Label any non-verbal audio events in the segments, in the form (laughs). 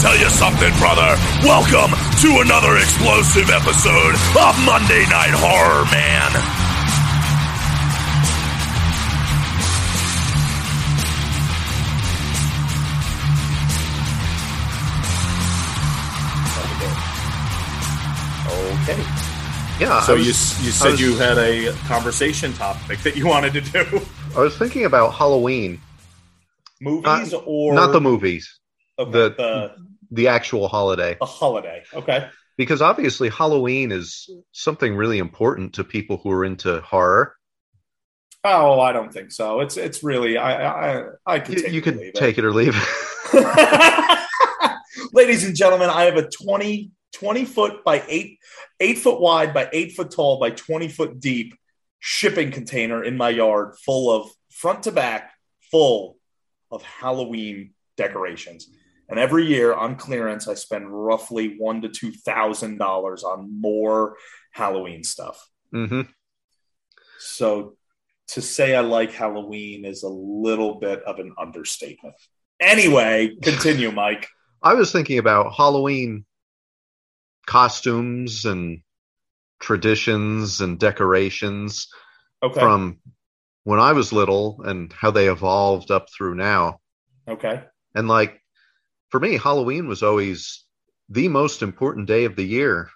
tell you something, brother. Welcome to another explosive episode of Monday Night Horror, man. Okay. Yeah. So was, you you said was- you had a conversation topic that you wanted to do. (laughs) I was thinking about Halloween, Movies or not the movies, okay, the- the the actual holiday, A holiday. Okay. because obviously Halloween is something really important to people who are into horror. Oh, I don't think so. It's it's really I I I could You, take you could take it or leave it. (laughs) Ladies and gentlemen, I have a 20, 20 foot by eight, eight foot wide by eight foot tall by 20 foot deep shipping container in my yard full of front to back, full of Halloween decorations. And every year on clearance, I spend roughly one to two thousand dollars on more Halloween stuff. hmm So to say I like Halloween is a little bit of an understatement. Anyway, continue, Mike. (laughs) I was thinking about Halloween costumes and traditions and decorations Okay. from when I was little and how they evolved up through now. okay. And like for me, Halloween was always the most important day of the year.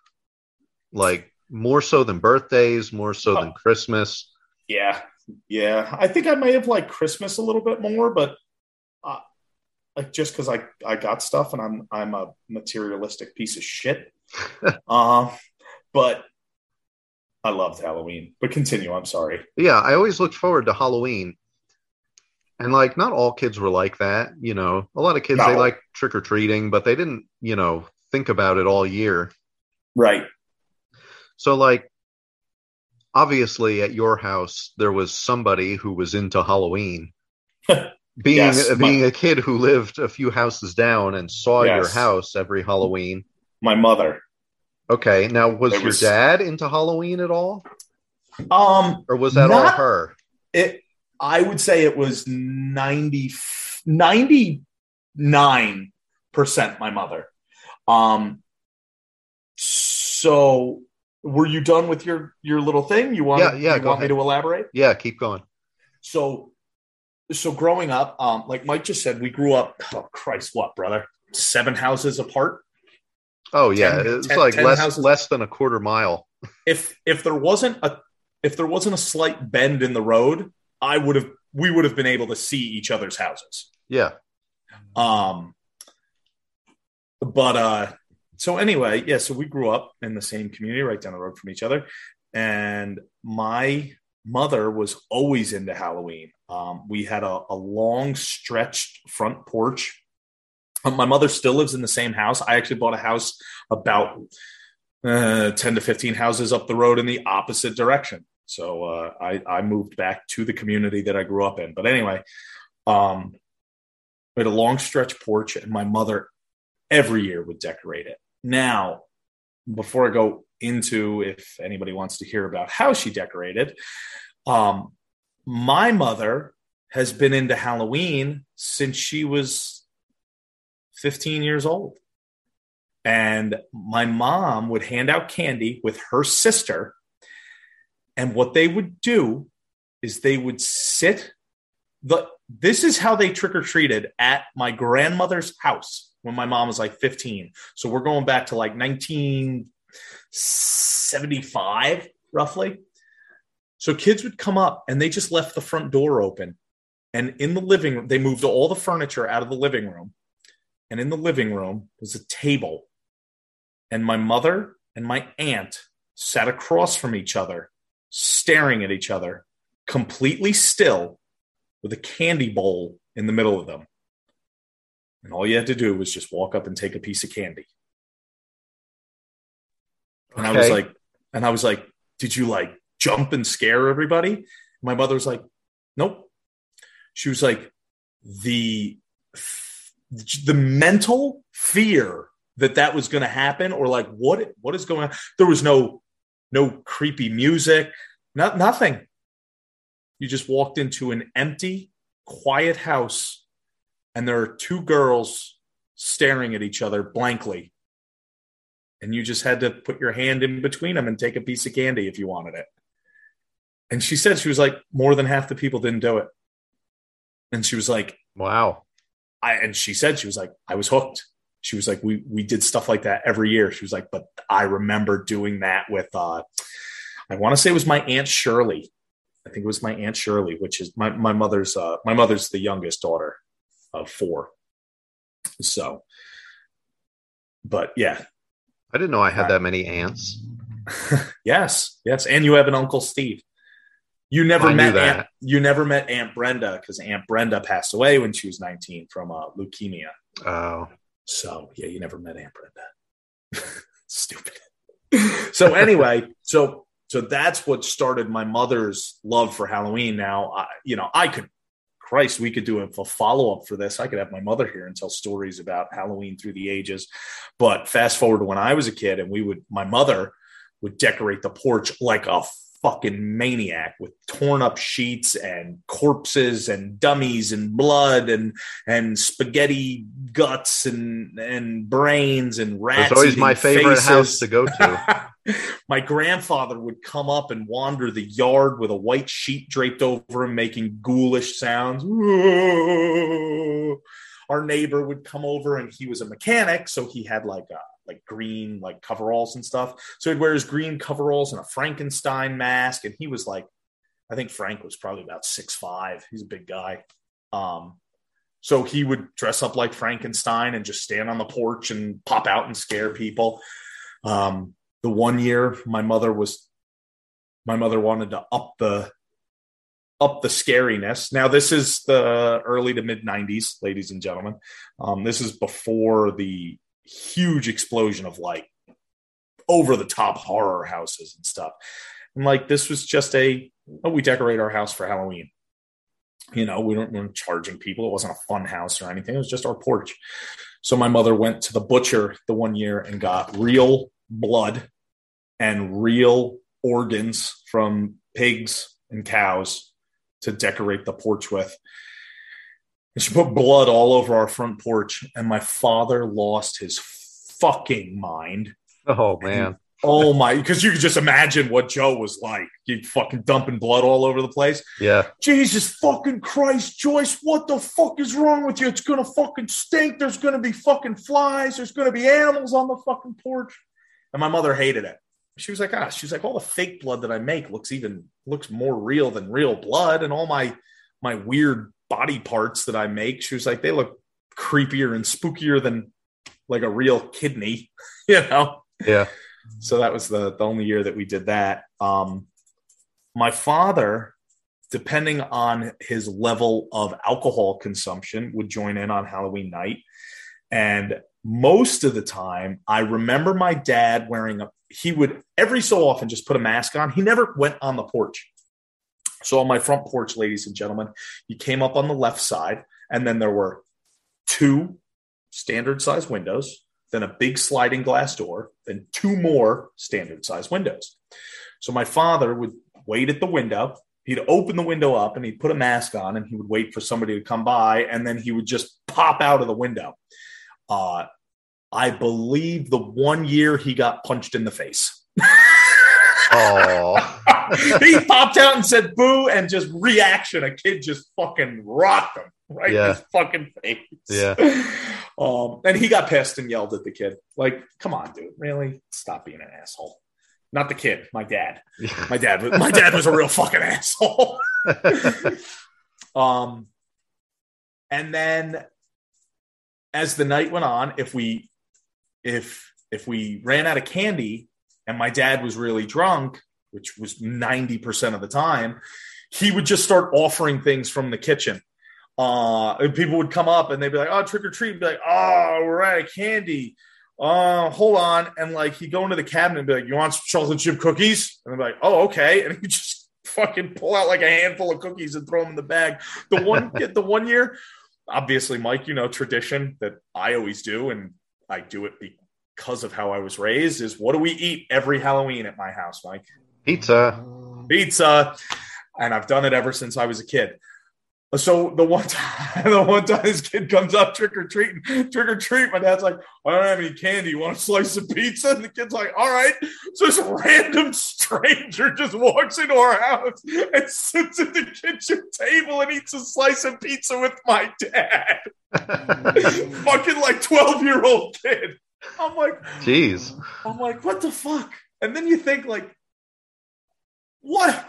Like more so than birthdays, more so than Christmas. Yeah, yeah. I think I may have liked Christmas a little bit more, but uh, like just because I I got stuff and I'm I'm a materialistic piece of shit. (laughs) uh, but I loved Halloween. But continue. I'm sorry. Yeah, I always looked forward to Halloween. And like not all kids were like that, you know. A lot of kids they like trick or treating, but they didn't, you know, think about it all year. Right. So like obviously at your house there was somebody who was into Halloween. (laughs) being Yes, my- being a kid who lived a few houses down and saw your house every Halloween. My mother. Okay, now was your was- dad into Halloween at all Um, or was that all her? it. I would say it was 90, 99 percent my mother. Um. So, were you done with your your little thing? You want? Yeah, yeah, You want me ahead. to elaborate? Yeah, keep going. So, so growing up, um, like Mike just said, we grew up. Oh Christ, what brother? Seven houses apart. Oh yeah, Ten- it's ten- like ten less houses. less than a quarter mile. If if there wasn't a if there wasn't a slight bend in the road, I would have we would have been able to see each other's houses. Yeah. Um, but uh, so anyway, yeah. So we grew up in the same community, right down the road from each other, and my mother was always into Halloween. Um, we had a, a long stretched front porch. Um, my mother still lives in the same house. I actually bought a house about uh, ten to fifteen houses up the road in the opposite direction. So uh, I, I moved back to the community that I grew up in. But anyway, um, we had a long stretch porch, and my mother every year would decorate it. Now, before I go into if anybody wants to hear about how she decorated, um, my mother has been into Halloween since she was 15 years old. And my mom would hand out candy with her sister. And what they would do is they would sit the this is how they trick or treated at my grandmother's house when my mom was like 15. So we're going back to like 1975 roughly. So kids would come up and they just left the front door open. And in the living room, they moved all the furniture out of the living room. And in the living room was a table. And my mother and my aunt sat across from each other, staring at each other, completely still, with a candy bowl in the middle of them. And all you had to do was just walk up and take a piece of candy. And I was like, and I was like, did you like jump and scare everybody? My mother was like, nope. She was like, the the mental fear that that was going to happen, or like what what is going on? There was no no creepy music, not nothing. You just walked into an empty, quiet house, and there are two girls staring at each other blankly. And you just had to put your hand in between them and take a piece of candy if you wanted it. And she said she was like, more than half the people didn't do it. And she was like, Wow. I and she said she was like, I was hooked. She was like, we we did stuff like that every year. She was like, but I remember doing that with uh I want to say it was my Aunt Shirley. I think it was my Aunt Shirley, which is my, my mother's uh my mother's the youngest daughter of four. So but yeah. I didn't know I had that many aunts. (laughs) yes, yes. And you have an Uncle Steve. You never I met that. Aunt, you never met Aunt Brenda because Aunt Brenda passed away when she was 19 from uh, leukemia. Oh, So yeah, you never met Aunt Brenda. (laughs) Stupid. so anyway, so so that's what started my mother's love for Halloween. Now, I, you know, I could, Christ, we could do a follow up for this. I could have my mother here and tell stories about Halloween through the ages. But fast forward to when I was a kid, and we would, my mother would decorate the porch like a fucking maniac with torn up sheets and corpses and dummies and blood and and spaghetti guts and and brains and rats. it's always my favorite faces. house to go to. (laughs) my grandfather would come up and wander the yard with a white sheet draped over him, making ghoulish sounds. (laughs) Our neighbor would come over, and he was a mechanic, so he had like a like green like coveralls and stuff. So he'd wear his green coveralls and a Frankenstein mask, and he was like, I think Frank was probably about six five. He's a big guy. Um, so he would dress up like Frankenstein and just stand on the porch and pop out and scare people. Um, the one year my mother was my mother wanted to up the up the scariness now this is the early to mid 90s ladies and gentlemen um, this is before the huge explosion of like over the top horror houses and stuff. And like this was just a oh, we decorate our house for halloween. You know we, don't, we weren't charging people. It wasn't a fun house or anything. It was just our porch. So my mother went to the butcher the one year and got real blood and real organs from pigs and cows to decorate the porch with. And she put blood all over our front porch, and my father lost his fucking mind. Oh man, Oh my, because you could just imagine what Joe was like. He fucking dumping blood all over the place. yeah. Jesus fucking Christ, Joyce, what the fuck is wrong with you? It's gonna fucking stink. There's gonna be fucking flies. There's gonna be animals on the fucking porch. And my mother hated it. She was like, ah, she's like, all the fake blood that I make looks even looks more real than real blood, and all my my weird body parts that I make. She was like, they look creepier and spookier than like a real kidney, (laughs) you know? Yeah. so that was the, the only year that we did that. Um, my father depending on his level of alcohol consumption would join in on halloween night. And most of the time i remember my dad wearing a he would every so often just put a mask on. He never went on the porch so on my front porch ladies and gentlemen you came up on the left side and then there were two standard size windows then a big sliding glass door, then two more standard size windows. So my father would wait at the window. He'd open the window up and he'd put a mask on and he would wait for somebody to come by and then he would just pop out of the window. Uh, I believe the one year he got punched in the face. Oh. (laughs) (laughs) he popped out and said boo and just reaction. A kid just fucking rocked him right in Yeah. his fucking face. Yeah. (laughs) Um, and he got pissed and yelled at the kid. Like, come on, dude, really? Stop being an asshole. Not the kid, my dad. My dad was my dad was a real fucking asshole. (laughs) um and then as the night went on, if we if if we ran out of candy and my dad was really drunk, which was 90% of the time, he would just start offering things from the kitchen. Uh, and people would come up and they'd be like, "Oh, trick or treat!" Be like, "Oh, we're out of candy." Uh, hold on, and like he'd go into the cabinet and be like, "You want some chocolate chip cookies?" And I'm like, "Oh, okay." And he just fucking pull out like a handful of cookies and throw them in the bag. The one, (laughs) the one year, obviously, Mike, you know, tradition that I always do, and I do it because of how I was raised. Is what do we eat every Halloween at my house, Mike? Pizza. pizza and i've done it ever since i was a kid So the one (laughs) time, the one time this kid comes up trick or treating, trick or treat, my dad's like, I don't have any candy. You want a slice of pizza? And the kid's like, All right. So this random stranger just walks into our house and sits at the kitchen table and eats a slice of pizza with my dad. (laughs) Fucking like 12 year old kid. I'm like, Jeez. I'm like, what the fuck? And then you think, like, what?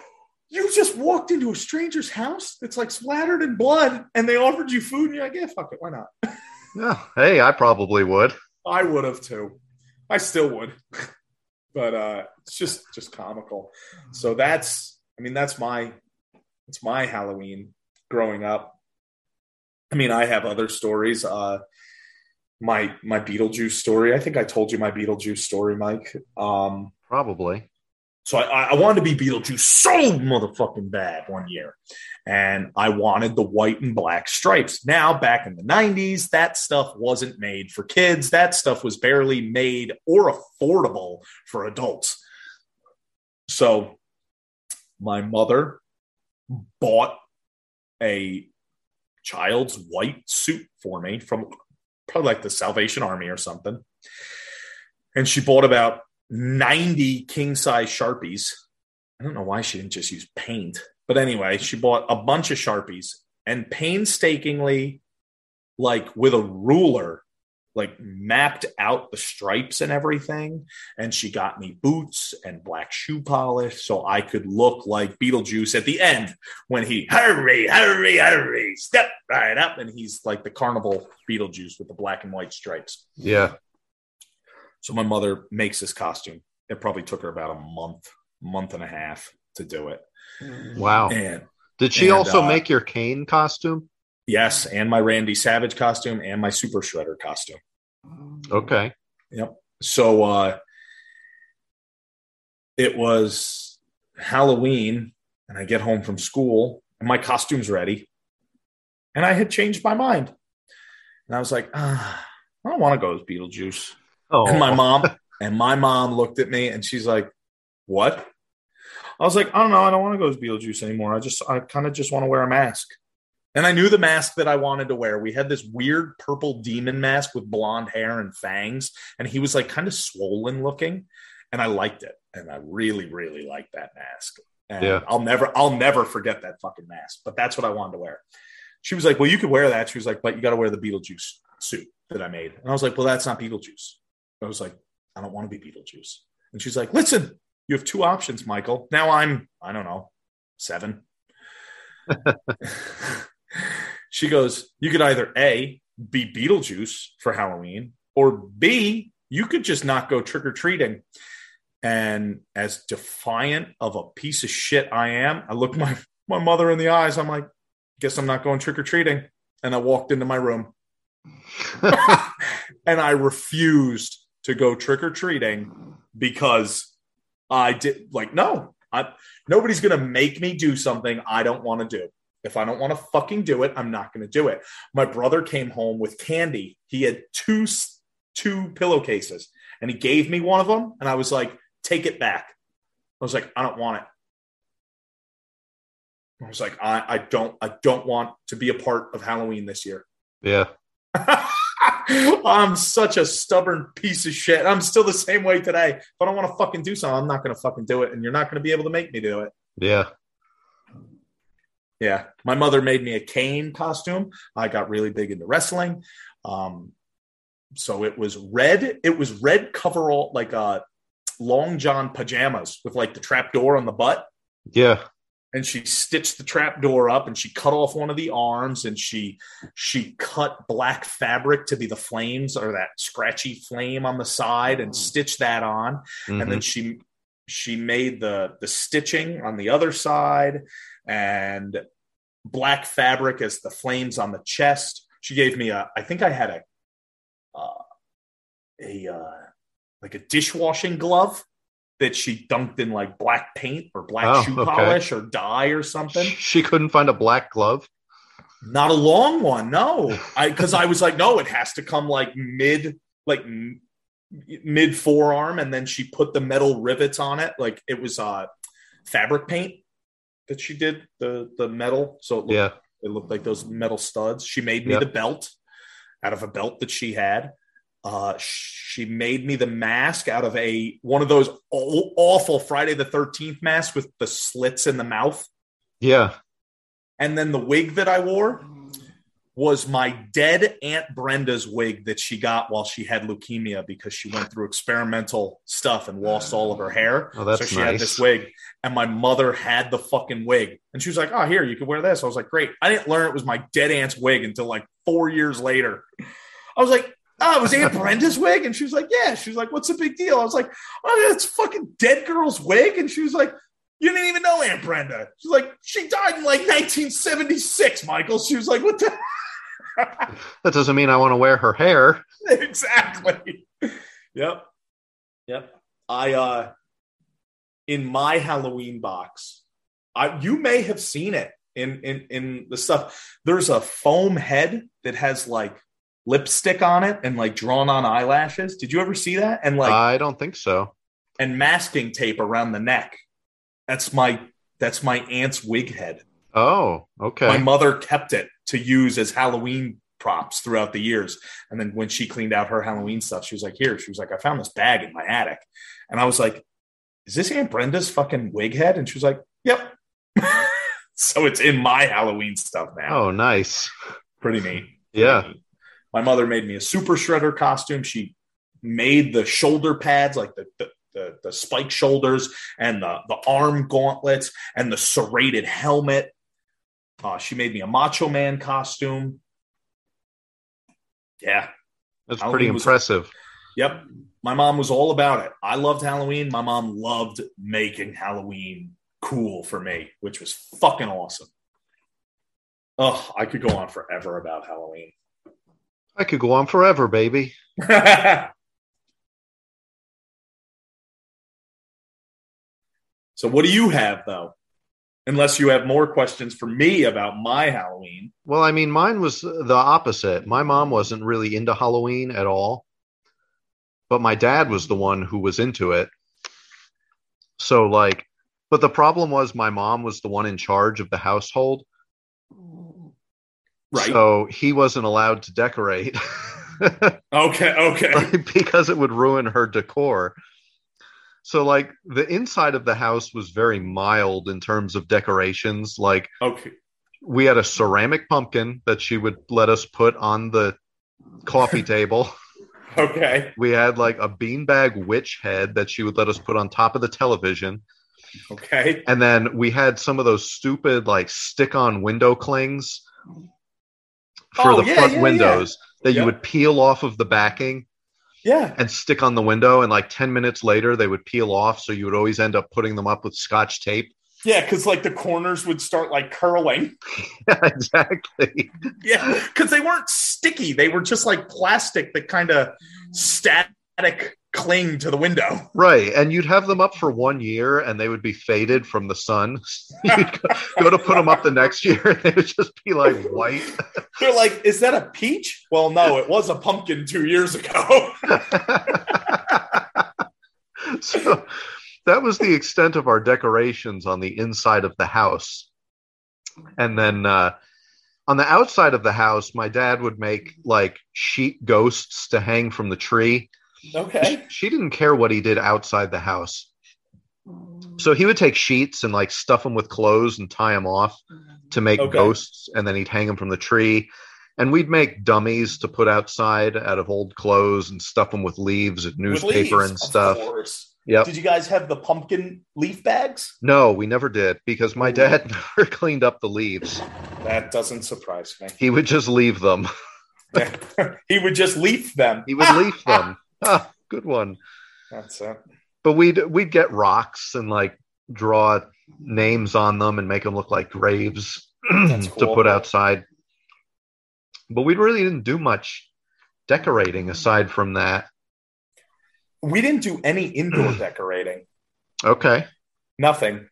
You just walked into a stranger's house that's like splattered in blood and they offered you food and you're like, yeah, fuck it, why not? (laughs) Yeah. Hey, I probably would. I would have too. I still would. (laughs) but uh it's just just comical. So that's I mean, that's my it's my Halloween growing up. I mean, I have other stories. Uh my my Beetlejuice story. I think I told you my Beetlejuice story, Mike. Um Probably. So I, I wanted to be Beetlejuice so motherfucking bad one year. And I wanted the white and black stripes. Now, back in the 90s, that stuff wasn't made for kids. That stuff was barely made or affordable for adults. So my mother bought a child's white suit for me from probably like the Salvation Army or something. And she bought about 90 king size Sharpies. I don't know why she didn't just use paint. But anyway, she bought a bunch of Sharpies and painstakingly, like with a ruler, like mapped out the stripes and everything. And she got me boots and black shoe polish so I could look like Beetlejuice at the end when he, hurry, hurry, hurry, step right up. And he's like the carnival Beetlejuice with the black and white stripes. Yeah. So my mother makes this costume. It probably took her about a month, month and a half to do it. Wow. And Did she and, also uh, make your Kane costume? yes, and my Randy Savage costume and my Super Shredder costume. Okay. Yep. So uh it was Halloween and I get home from school and my costume's ready. And I had changed my mind. And I was like, ah, I don't want to go as Beetlejuice. Oh, And my mom and my mom looked at me and she's like, "What?" I was like, "I don't know. I don't want to go as Beetlejuice anymore. I just, I kind of just want to wear a mask." And I knew the mask that I wanted to wear. We had this weird purple demon mask with blonde hair and fangs, and he was like kind of swollen looking, and I liked it, and I really, really liked that mask. And Yeah. I'll never, I'll never forget that fucking mask. But that's what I wanted to wear. She was like, "Well, you could wear that." She was like, "But you got to wear the Beetlejuice suit that I made." And I was like, "Well, that's not Beetlejuice." I was like, I don't want to be Beetlejuice. And she's like, listen, you have two options, Michael. Now I'm, I don't know, seven. (laughs) (laughs) she goes, you could either A, be Beetlejuice for Halloween, or B, you could just not go trick or treating. And as defiant of a piece of shit I am, I look my, my mother in the eyes. I'm like, guess I'm not going trick or treating. And I walked into my room (laughs) and I refused to go trick or treating because I did like no, I nobody's gonna make me do something I don't want to do. If I don't want to fucking do it, I'm not going to do it. My brother came home with candy. He had two two pillowcases, and he gave me one of them, and I was like, "Take it back." I was like, "I don't want it." I was like, "I I don't I don't want to be a part of Halloween this year." yeah. (laughs) (laughs) I'm such a stubborn piece of shit. I'm still the same way today. If I don't want to fucking do something, I'm not going to fucking do it, and you're not going to be able to make me do it. Yeah. Yeah, my mother made me a Kane costume. I got really big into wrestling, um, so it was red. It was red coverall, like uh, long john pajamas with like the trap door on the butt. Yeah. And she stitched the trap door up and she cut off one of the arms and she she cut black fabric to be the flames or that scratchy flame on the side and stitched that on. And Mhm. then she she made the the stitching on the other side and black fabric as the flames on the chest. She gave me a i think i had a uh, a uh, like a dishwashing glove that she dunked in like black paint or black Oh, shoe okay. polish or dye or something she couldn't find a black glove. not a long one no i because i was like no it has to come like mid like m- mid forearm and then she put the metal rivets on it like it was uh fabric paint that she did the the metal so it looked, Yeah. They looked like those metal studs. She made me Yep. the belt out of a belt that she had. Uh, she made me the mask out of a one of those awful Friday the Thirteenth masks with the slits in the mouth. Yeah. And then the wig that I wore was my dead Aunt Brenda's wig that she got while she had leukemia because she went through experimental stuff and lost all of her hair. Oh, that's so she had this wig, and my mother had the fucking wig, and she was like, "Oh, here, you can wear this." I was like, "Great." I didn't learn it was my dead aunt's wig until like four years later. I was like. Oh, it was Aunt Brenda's wig? And she was like, Yeah. She was like, What's the big deal? I was like, Oh, it's fucking dead girl's wig. And she was like, You didn't even know Aunt Brenda. She's like, She died in like 1976, Michael. She was like, What the (laughs) That doesn't mean I want to wear her hair. exactly. Yep. Yep. I uh in my Halloween box, I you may have seen it in in in the stuff. There's a foam head that has like lipstick on it and like drawn on eyelashes. Did you ever see that? And like I don't think so. and masking tape around the neck. That's my that's my aunt's wig head. Oh, okay. My mother kept it to use as Halloween props throughout the years. And then when she cleaned out her Halloween stuff, she was like, Here, she was like, I found this bag in my attic. And I was like, Is this Aunt Brenda's fucking wig head? And she was like, Yep. (laughs) so it's in my Halloween stuff now. Oh, nice. Pretty neat. Yeah. Pretty neat. My mother made me a super shredder costume. She made the shoulder pads, like the, the the, the spike shoulders and the, the arm gauntlets and the serrated helmet. Uh, she made me a Macho Man costume. Yeah. That's Halloween pretty was- impressive. Yep. My mom was all about it. I loved Halloween. My mom loved making Halloween cool for me, which was fucking awesome. Oh, I could go on forever about Halloween. I could go on forever, baby. (laughs) so, what do you have though? Unless you have more questions for me about my Halloween. Well, I mean, mine was the opposite. My mom wasn't really into Halloween at all, but my dad was the one who was into it. So, like, but the problem was my mom was the one in charge of the household. Right. So he wasn't allowed to decorate (laughs) okay. Okay. because it would ruin her decor. So, like, the inside of the house was very mild in terms of decorations. Like, Okay. we had a ceramic pumpkin that she would let us put on the coffee (laughs) table. Okay. We had like a beanbag witch head that she would let us put on top of the television. Okay. And then we had some of those stupid like stick on window clings for Oh, the yeah, front yeah, windows that Yeah. you would peel off of the backing Yeah. and stick on the window. And like 10 minutes later, they would peel off. So you would always end up putting them up with scotch tape. Yeah. Because like the corners would start like curling. (laughs) Yeah, exactly. Yeah. Because they weren't sticky. They were just like plastic that kind of static cling to the window. (laughs) Right. And you'd have them up for one year and they would be faded from the sun. (laughs) you'd go, to put them up the next year and they would just be like white. (laughs) They're like, is that a peach? Well, no, it was a pumpkin two years ago. so that was the extent of our decorations on the inside of the house. And then uh, on the outside of the house, my dad would make like sheet ghosts to hang from the tree. Okay. She didn't care what he did outside the house. So he would take sheets and like stuff them with clothes and tie them off to make Okay. ghosts, and then he'd hang them from the tree. And we'd make dummies to put outside out of old clothes and stuff them with leaves and newspaper leaves, and stuff. Yeah. Did you guys have the pumpkin leaf bags? No, we never did because my dad (laughs) never cleaned up the leaves. That doesn't surprise me. He would just leave them. (laughs) (laughs) he would just leaf them. He would leave them. Ah, good one. That's it. But we'd we'd get rocks and like draw names on them and make them look like graves (clears throat) That's to put outside. But we really didn't do much decorating aside from that. We didn't do any indoor (clears throat) decorating. Okay. Nothing.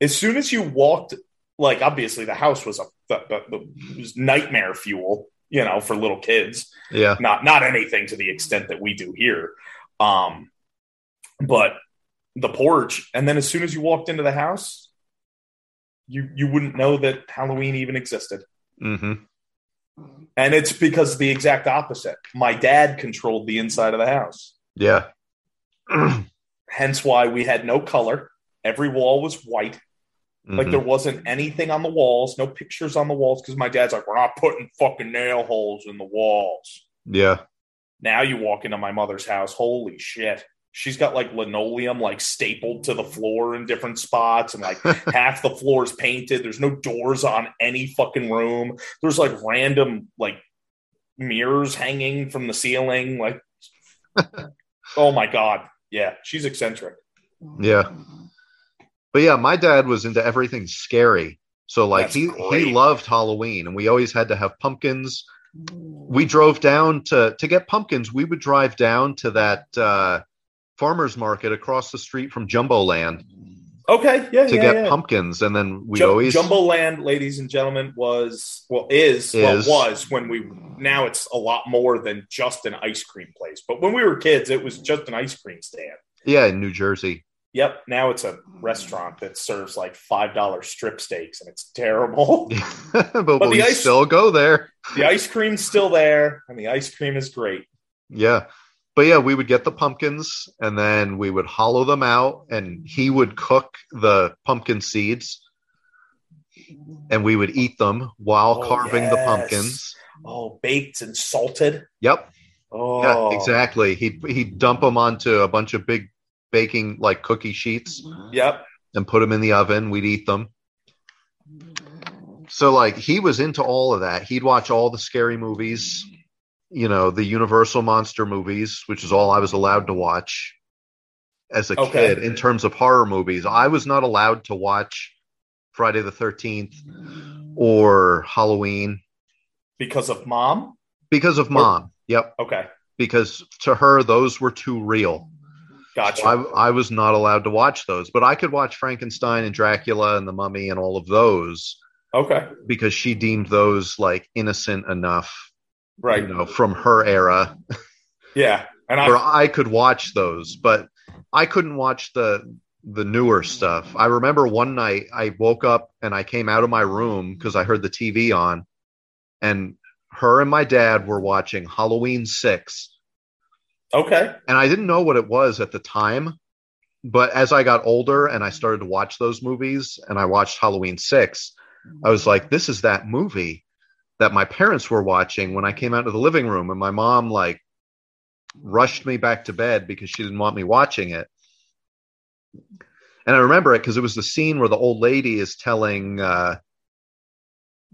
As soon as you walked, like obviously the house was a was nightmare fuel, you know, for little kids. Yeah. Not not anything to the extent that we do here. Um, but the porch, and then as soon as you walked into the house, you you wouldn't know that Halloween even existed. hmm And it's because the exact opposite. My dad controlled the inside of the house. Yeah. (clears throat) Hence why we had no color. Every wall was white. Like Mhm. there wasn't anything on the walls, no pictures on the walls, because my dad's like, we're not putting fucking nail holes in the walls. yeah. Now you walk into my mother's house, holy shit. She's got like linoleum like stapled to the floor in different spots, and like (laughs) half the floor is painted. There's no doors on any fucking room. There's like random like mirrors hanging from the ceiling. Like, (laughs) oh my god, yeah, she's eccentric. Yeah. But yeah, my dad was into everything scary. So like That's he great. he loved Halloween and we always had to have pumpkins. We drove down to to get pumpkins, we would drive down to that uh farmers market across the street from Jumbo Land Okay, yeah, to yeah, get yeah. pumpkins and then we Ju- always Jumbo Land, ladies and gentlemen, was well is, well Is. was when we now it's a lot more than just an ice cream place. But when we were kids, it was just an ice cream stand. yeah, in New Jersey. Yep. Now it's a restaurant that serves like five dollar strip steaks, and it's terrible. (laughs) but, we the ice- still go there. the ice cream's still there, and the ice cream is great. Yeah. But yeah, we would get the pumpkins and then we would hollow them out and he would cook the pumpkin seeds and we would eat them while Oh, carving the pumpkins. Oh, baked and salted. Yep. Oh, Yeah, exactly. He'd, he'd dump them onto a bunch of big baking like cookie sheets mm-hmm. Yep. and put them in the oven. We'd eat them. So like he was into all of that. He'd watch all the scary movies, you know, the Universal monster movies, which is all I was allowed to watch as a Okay. kid in terms of horror movies. I was not allowed to watch Friday the 13th or Halloween Because of mom. because of mom. Yep, Okay, because to her those were too real. Gotcha. So I, I was not allowed to watch those, but I could watch Frankenstein and Dracula and the Mummy and all of those okay, because she deemed those like innocent enough, right. you know, from her era Yeah, and where I I could watch those, but I couldn't watch the the newer stuff. I remember one night I woke up and I came out of my room because I heard the TV on, and her and my dad were watching Halloween Six, okay. and I didn't know what it was at the time. But as I got older and I started to watch those movies, and I watched Halloween Six, I was like, this is that movie that my parents were watching when I came out of the living room, and my mom like rushed me back to bed because she didn't want me watching it. And I remember it because it was the scene where the old lady is telling uh,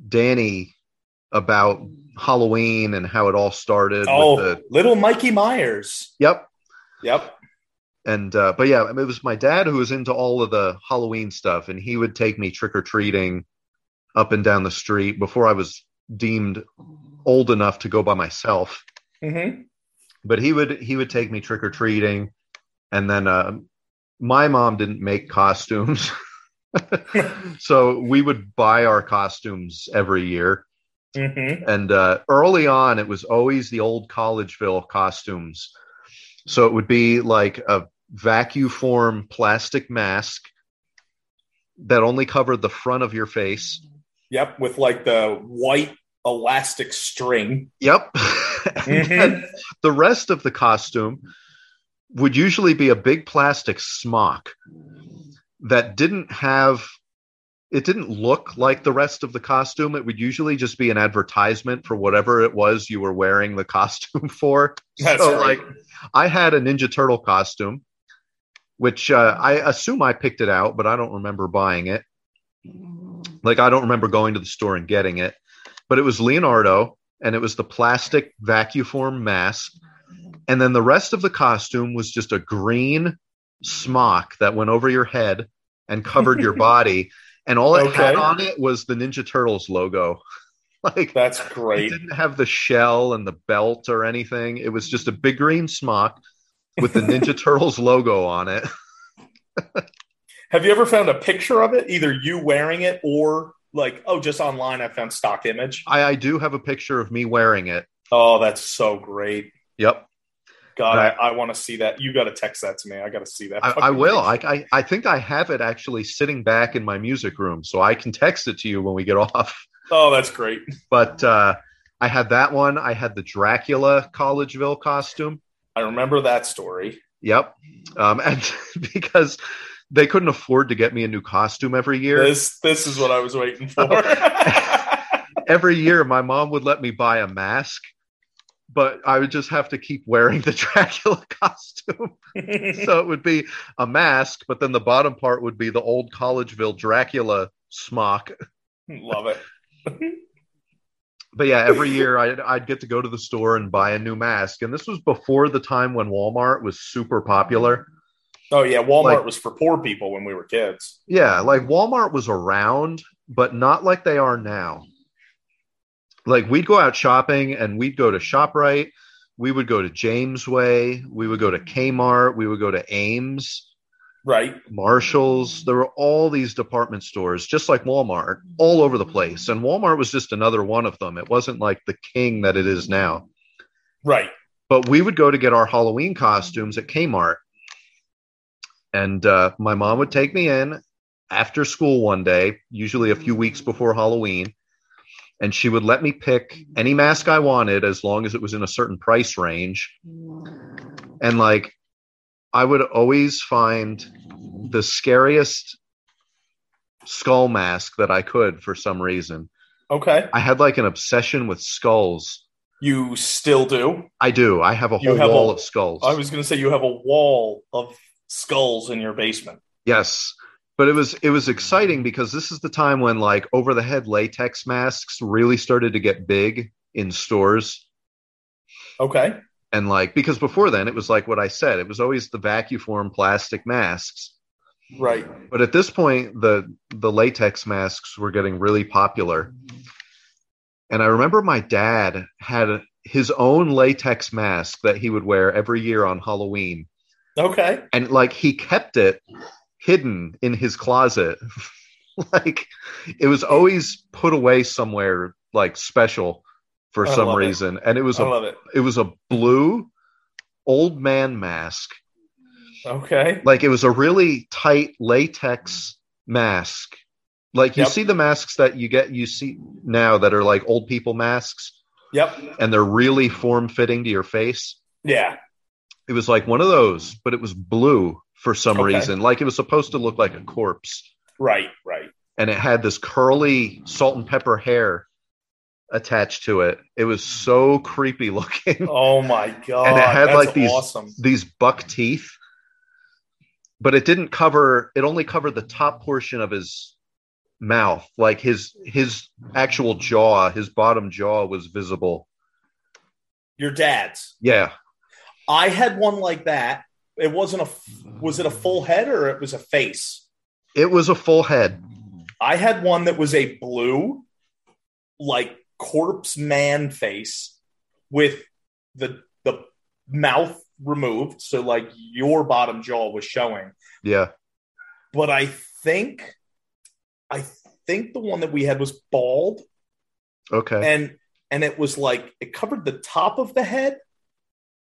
Danny about Halloween and how it all started. Oh, with the, little Mikey Myers. yep. Yep. And uh, but yeah, it was my dad who was into all of the Halloween stuff, and he would take me trick or treating up and down the street before I was deemed old enough to go by myself. hmm But he would he would take me trick or treating, and then uh, my mom didn't make costumes, (laughs) (laughs) so we would buy our costumes every year. Hmm And uh, early on, it was always the old Collegeville costumes. So it would be like a vacuum form plastic mask that only covered the front of your face. Yep. With like the white elastic string. Yep. (laughs) And then the rest of the costume would usually be a big plastic smock that didn't have it didn't look like the rest of the costume. It would usually just be an advertisement for whatever it was you were wearing the (laughs) costume for. That's so right. like i had a ninja turtle costume which uh, i assume i picked it out but i don't remember buying it. Like i don't remember going to the store and getting it but it was leonardo and it was the plastic vacuum form mask. And then the rest of the costume was just a green smock that went over your head and covered your (laughs) body and all it had on it was the ninja turtles logo (laughs) like That's great. it didn't have the shell and the belt or anything it was just a big green smock with the ninja (laughs) turtles logo on it (laughs) Have you ever found a picture of it? Either you wearing it or like, oh, just online I found stock image. I, I do have a picture of me wearing it Oh, that's so great. yep God, Right. I, I want to see that. You got to text that to me. I got to see that. I, I will. I, I I think I have it actually sitting back in my music room, so I can text it to you when we get (laughs) off. Oh, that's great. But uh, I had that one. I had the Dracula Collegeville costume. I remember that story. Yep. Um, (laughs) and because they couldn't afford to get me a new costume every year. This this is what I was waiting for. (laughs) every year, my mom would let me buy a mask, but I would just have to keep wearing the (laughs) Dracula costume. (laughs) so it would be a mask, but then the bottom part would be the old Collegeville Dracula smock. Love it. (laughs) But yeah, every year I'd, I'd get to go to the store and buy a new mask. And this was before the time when Walmart was super popular. Oh yeah, Walmart Like- was for poor people when we were kids. Yeah, like Walmart was around, but not like they are now. Like we'd go out shopping and we'd go to ShopRite, we would go to Jamesway, we would go to Kmart, we would go to Ames, Right. Marshalls. There were all these department stores, just like Walmart, all over the place. And Walmart was just another one of them. It wasn't like the king that it is now. Right. But we would go to get our Halloween costumes at Kmart. And uh, my mom would take me in after school one day, usually a few weeks before Halloween. And she would let me pick any mask I wanted as long as it was in a certain price range. And like, I would always find the scariest skull mask that I could for some reason. Okay. I had like an obsession with skulls. You still do. I do. I have a whole have wall a- of skulls. I was going to say you have a wall of skulls in your basement. Yes. But it was it was exciting because this is the time when like over the head latex masks really started to get big in stores. Okay. And like because before then it was like what I said, it was always the vacuform plastic masks. Right. But at this point the the latex masks were getting really popular. And I remember my dad had his own latex mask that he would wear every year on Halloween. Okay. and like he kept it hidden in his closet (laughs) like it was always put away somewhere like special for I some love it. reason and it was I a it. it was a blue old man mask Okay. like it was a really tight latex mask like you Yep. see the masks that you get you see now that are like old people masks Yep. and they're really form fitting to your face Yeah. It was like one of those, but it was blue for some Okay. reason. Like it was supposed to look like a corpse. Right. Right. And it had this curly salt and pepper hair attached to it. It was so creepy looking. (laughs) Oh my god. (laughs) And it had, like, these- awesome. These buck teeth. But it didn't cover it only covered the top portion of his mouth. Like his his actual jaw, his bottom jaw was visible. Your dad's. Yeah. I had one like that. It wasn't a. Was it a full head or it was a face? It was a full head. I had one that was a blue, like corpse man face with the the mouth removed, so like your bottom jaw was showing. Yeah. But I think, I think the one that we had was bald, Okay. and and it was like it covered the top of the head,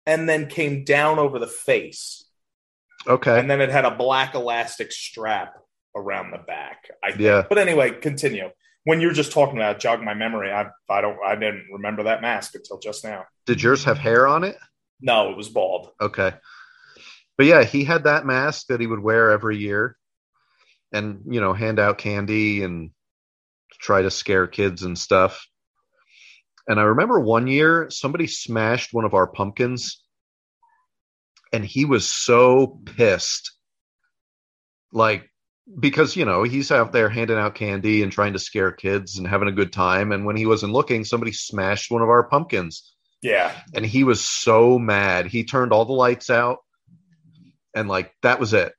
and then came down over the face, Okay. and then it had a black elastic strap around the back. I think. Yeah. But anyway, continue. When you're just talking about jog my memory, I I don't I didn't remember that mask until just now. Did yours have hair on it? No, it was bald. Okay. But yeah, he had that mask that he would wear every year and, you know, hand out candy and try to scare kids and stuff. And I remember one year somebody smashed one of our pumpkins and he was so pissed. Like, because, you know, he's out there handing out candy and trying to scare kids and having a good time. And when he wasn't looking, somebody smashed one of our pumpkins Yeah. and he was so mad. He turned all the lights out and like that was it.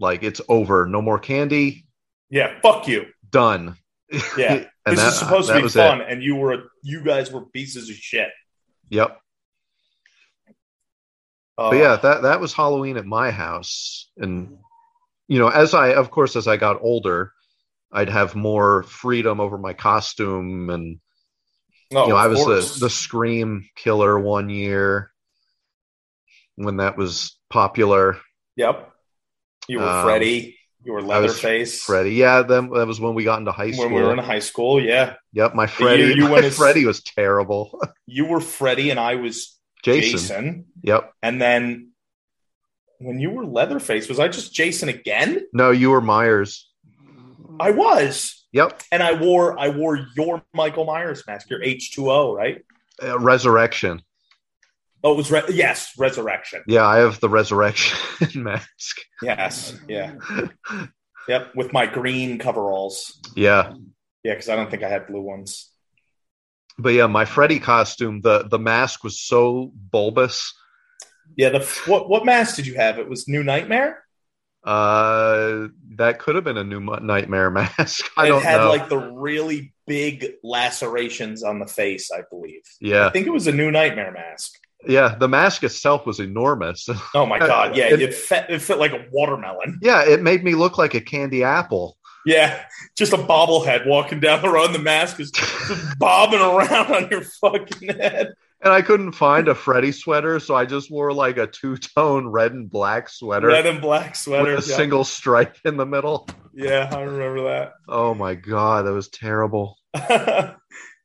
Like it's over. No more candy. Yeah. Fuck you. Done. Yeah. (laughs) this that, is supposed to be fun, It. and you were you guys were pieces of shit. Yep. Uh, But yeah, that that was Halloween at my house. And you know, as I of course as I got older, I'd have more freedom over my costume and oh, you know, I was course. the the scream killer one year when that was popular. Yep. You were Um, Freddy. You was Leatherface. Freddy. Yeah, then that was when we got into high school. When we were in high school, yeah. yep, my Freddy. Freddie. you my went as- (laughs) Freddy was terrible. (laughs) You were Freddy, and I was Jason. Jason. Yep. And then when you were Leatherface, was I just Jason again? No, you were Myers. I was. Yep. And I wore I wore your Michael Myers mask, your H2O, right? Uh, Resurrection. Oh, it was re- yes, Resurrection. Yeah, I have the Resurrection (laughs) mask. Yes, yeah. Yep, with my green coveralls. Yeah. Yeah, because I don't think I had blue ones. But yeah, my Freddy costume, the the mask was so bulbous. Yeah, the what what mask did you have? It was New Nightmare. Uh, that could have been a new nightmare (laughs) mask. I it don't had know. like the really big lacerations on the face, I believe. Yeah, I think it was a New Nightmare mask. Yeah. The mask itself was enormous. Oh my (laughs) god, yeah, It- it, fit, it fit like a watermelon. yeah, it made me look like a candy apple. Yeah, just a bobblehead walking down the road, the mask is just bobbing around on your fucking head. And I couldn't find a Freddy sweater, so I just wore like a two tone red and black sweater Red and black sweater. with a yeah. single stripe in the middle. yeah, I remember that. Oh my god, that was terrible. (laughs) uh,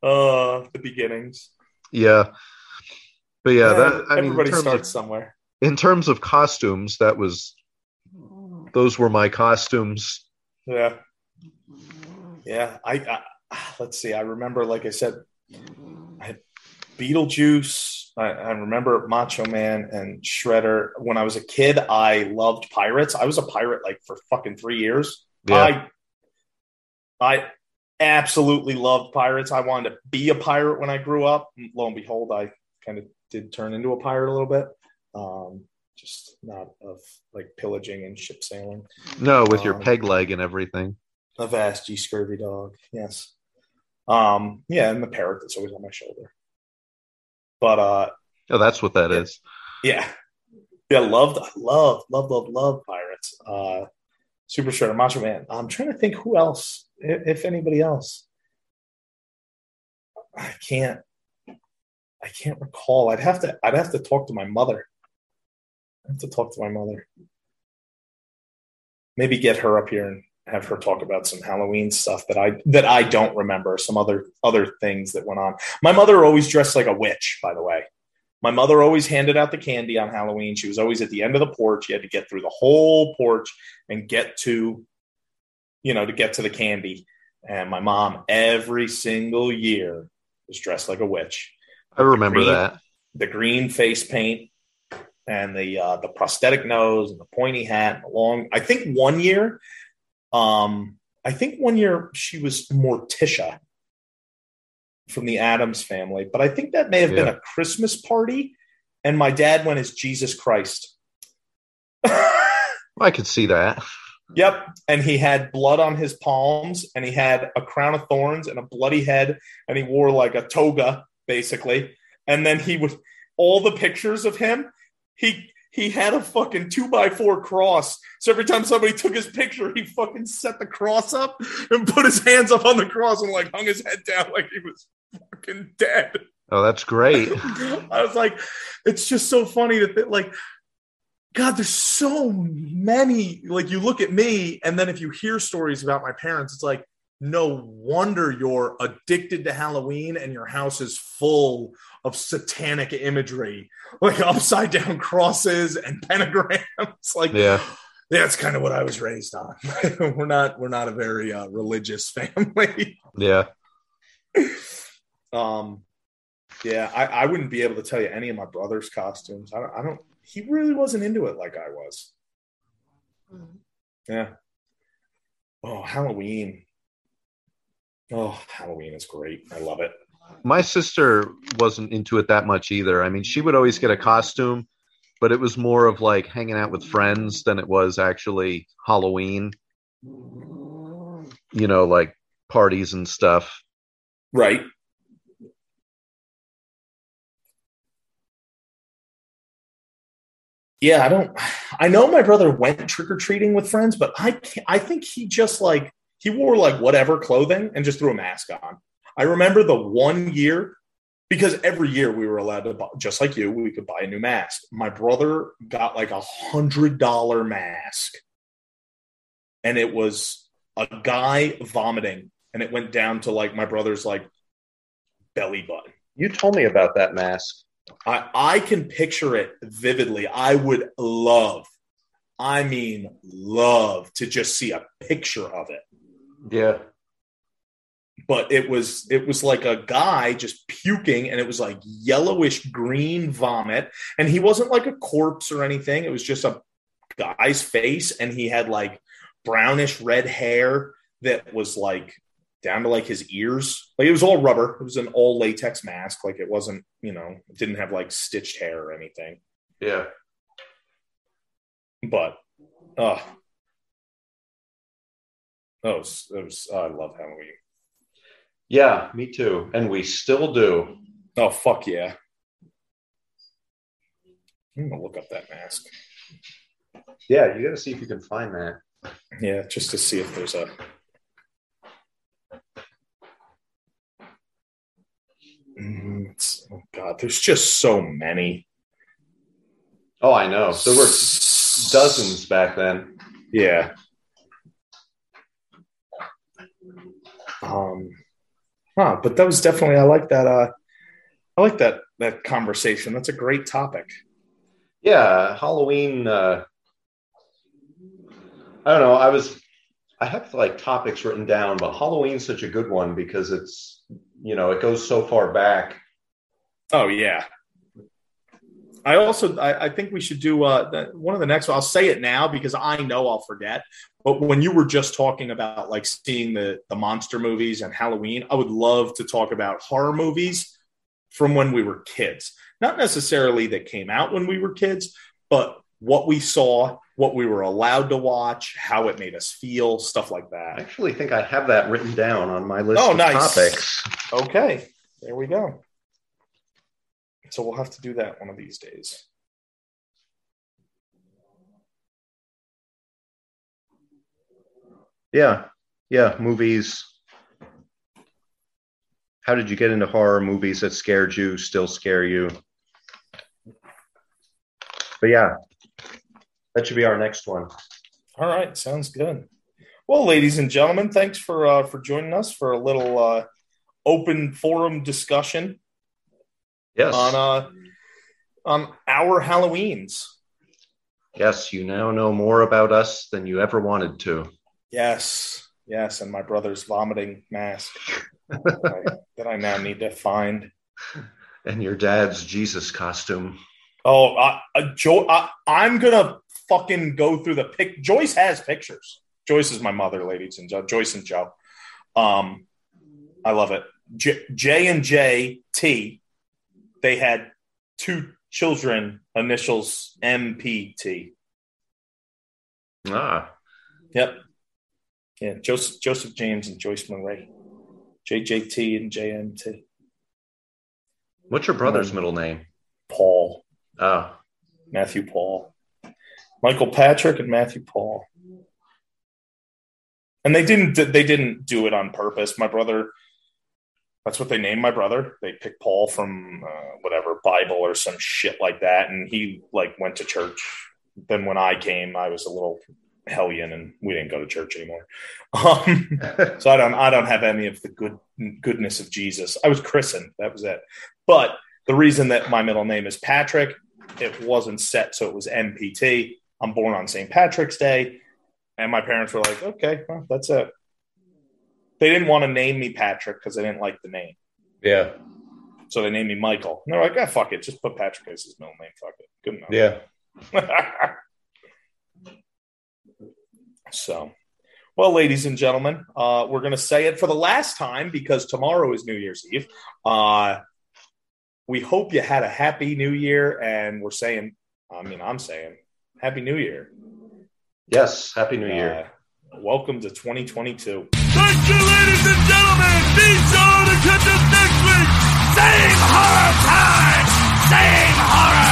the beginnings. Yeah, but yeah, that I mean, in everybody terms, starts of, somewhere. in terms of costumes, that was those were my costumes. Yeah, yeah. I, I let's see. I remember, like I said, I had Beetlejuice. I, I remember Macho Man and Shredder. When I was a kid, I loved pirates. I was a pirate like for fucking three years. Yeah, I I absolutely loved pirates. I wanted to be a pirate when I grew up. Lo and behold, I kind of did turn into a pirate a little bit. Um, just not of like pillaging and ship sailing. no, with your um, peg leg and everything. A vast G scurvy dog. Yes. Um, yeah, and the parrot that's always on my shoulder. But uh Oh, that's what that Yeah. is. yeah. Yeah, loved love, love, love, love pirates. Uh Super Shredder, Macho Man. I'm trying to think who else, if, if anybody else. I can't I can't recall. I'd have to I'd have to talk to my mother. I have to talk to my mother. Maybe get her up here and have her talk about some Halloween stuff that I that I don't remember, some other other things that went on. My mother always dressed like a witch, by the way. My mother always handed out the candy on Halloween. She was always at the end of the porch. You had to get through the whole porch and get to, you know, to get to the candy. And my mom, every single year, was dressed like a witch. I remember Green- that. The green face paint and the uh, the prosthetic nose and the pointy hat and the long. I think one year, um, I think one year she was Morticia from the Addams family, but I think that may have been a Christmas party, and my dad went as Jesus Christ. (laughs) I could see that. Yep. And he had blood on his palms and he had a crown of thorns and a bloody head and he wore like a toga, basically. And then he would all the pictures of him, he he had a fucking two by four cross. So every time somebody took his picture, he fucking set the cross up and put his hands up on the cross and like hung his head down like he was fucking dead. Oh, that's great. (laughs) I was like, it's just so funny that that, like, God, there's so many. Like, you look at me, and then if you hear stories about my parents, it's like, no wonder you're addicted to Halloween and your house is full of satanic imagery, like upside down crosses and pentagrams. (laughs) Like, Yeah. that's kind of what I was raised on. (laughs) we're not, we're not a very uh, religious (laughs) family. Yeah. Um, yeah, I, I wouldn't be able to tell you any of my brother's costumes. I don't, I don't. He really wasn't into it like I was. Yeah. Oh, Halloween. Oh, Halloween is great. I love it. My sister wasn't into it that much either. I mean, she would always get a costume, but it was more of like hanging out with friends than it was actually Halloween. You know, like parties and stuff. Right. Yeah, I don't. I know my brother went trick or treating with friends, but I can't, I think he just like he wore like whatever clothing and just threw a mask on. I remember the one year because every year we were allowed to buy, just like you, we could buy a new mask. My brother got like a hundred dollar mask and it was a guy vomiting, and it went down to like my brother's like belly button. You told me about that mask. I, I can picture it vividly. I would love, I mean, love to just see a picture of it. Yeah. But it was it was like a guy just puking, and it was like yellowish green vomit, and he wasn't like a corpse or anything. It was just a guy's face, and he had like brownish red hair that was like down to like his ears. Like it was all rubber. It was an all latex mask. Like it wasn't, you know, it didn't have like stitched hair or anything. Yeah. But, uh, that was, was, oh, I love Halloween. Yeah, me too. And we still do. Oh, fuck yeah. I'm going to look up that mask. Yeah, you got to see if you can find that. Yeah, just to see if there's a. Mm, it's- oh God, there's just so many. Oh, I know. There were dozens back then. Yeah. Um, huh, but that was definitely I like that. Uh, I like that that conversation. That's a great topic. Yeah, Halloween. Uh, I don't know. I was, I have like topics written down, but Halloween's such a good one because it's, you know, it goes so far back. Oh yeah. I also I, I think we should do uh, one of the next. I'll say it now because I know I'll forget. But when you were just talking about like seeing the the monster movies and Halloween, I would love to talk about horror movies from when we were kids. Not necessarily that came out when we were kids, but what we saw, what we were allowed to watch, how it made us feel, stuff like that. I actually think I have that written down on my list Oh, of nice. topics. Okay, there we go. So we'll have to do that one of these days. Yeah, yeah, movies. How did you get into horror movies that scared you, still scare you? But yeah, that should be our next one. All right, sounds good. Well, ladies and gentlemen, thanks for uh, for joining us for a little uh, open forum discussion Yes. on uh, on our Halloweens. yes, you now know more about us than you ever wanted to. Yes, yes, and my brother's vomiting mask that (laughs) I- that I now need to find. And your dad's Jesus costume. Oh, uh, uh, jo- uh, I'm gonna fucking go through the pic. Joyce has pictures. Joyce is my mother, ladies and gentlemen. Joyce and Joe. Um, I love it. J, J and J T. They had two children. Initials MPT. Ah, Yep. Yeah, Joseph Joseph James and Joyce Murray. JJT and JMT. what's your brother's Um, middle name? Paul. Ah, Matthew Paul, Michael Patrick, and Matthew Paul. And they didn't they didn't do it on purpose. My brother, that's what they named my brother. They picked Paul from uh, whatever Bible or some shit like that, and he like went to church. Then when I came, I was a little hellion, and we didn't go to church anymore. (laughs) Um, (laughs) so I don't I don't have any of the good goodness of Jesus. I was christened. That was it. But the reason that my middle name is Patrick, it wasn't set, so it was MPT. I'm born on St. Patrick's Day, and my parents were like, "Okay, well, that's it." They didn't want to name me Patrick because they didn't like the name, yeah, so they named me Michael. And they're like, "Ah, fuck it, just put Patrick as his middle name. Fuck it, good enough." yeah. (laughs) so, well, ladies and gentlemen, uh, we're going to say it for the last time because tomorrow is New Year's Eve. Uh, we hope you had a happy New Year, and we're saying, I mean, I'm saying, Happy New Year. Yes, Happy New Year. Uh, welcome to 2022. You, ladies and gentlemen. Be sure to catch us next week. Same horror time, same horror